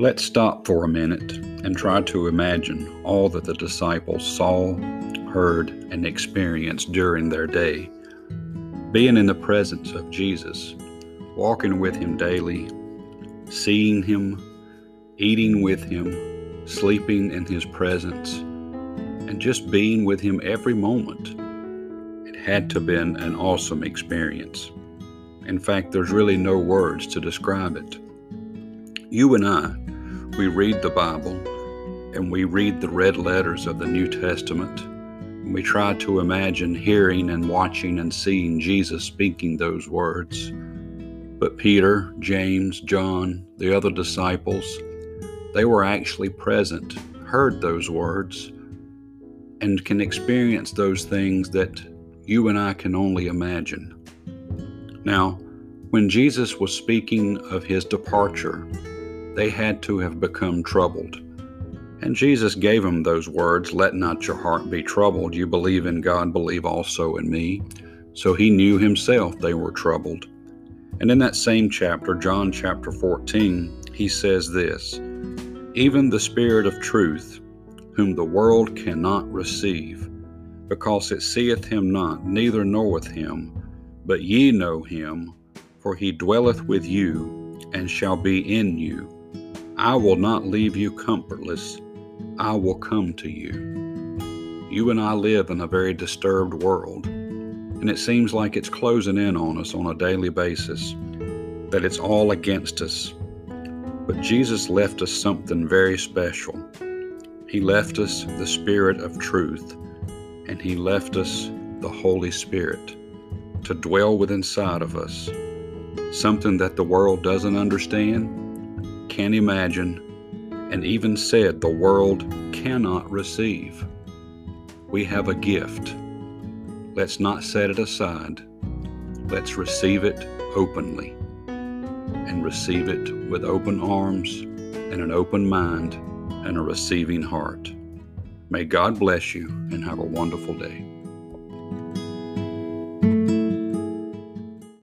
Let's stop for a minute and try to imagine all that the disciples saw, heard, and experienced during their day. Being in the presence of Jesus, walking with Him daily, seeing Him, eating with Him, sleeping in His presence, and just being with Him every moment. It had to have been an awesome experience. In fact, there's really no words to describe it. You and I, we read the Bible and we read the red letters of the New Testament. And we try to imagine hearing and watching and seeing Jesus speaking those words. But Peter, James, John, the other disciples, they were actually present, heard those words, and can experience those things that you and I can only imagine. Now, when Jesus was speaking of his departure, they had to have become troubled. And Jesus gave them those words Let not your heart be troubled. You believe in God, believe also in me. So he knew himself they were troubled. And in that same chapter, John chapter 14, he says this Even the Spirit of truth, whom the world cannot receive, because it seeth him not, neither knoweth him, but ye know him, for he dwelleth with you and shall be in you. I will not leave you comfortless, I will come to you. You and I live in a very disturbed world, and it seems like it's closing in on us on a daily basis, that it's all against us. But Jesus left us something very special. He left us the Spirit of truth, and He left us the Holy Spirit to dwell within inside of us, something that the world doesn't understand can't imagine, and even said the world cannot receive. We have a gift. Let's not set it aside. Let's receive it openly and receive it with open arms and an open mind and a receiving heart. May God bless you and have a wonderful day.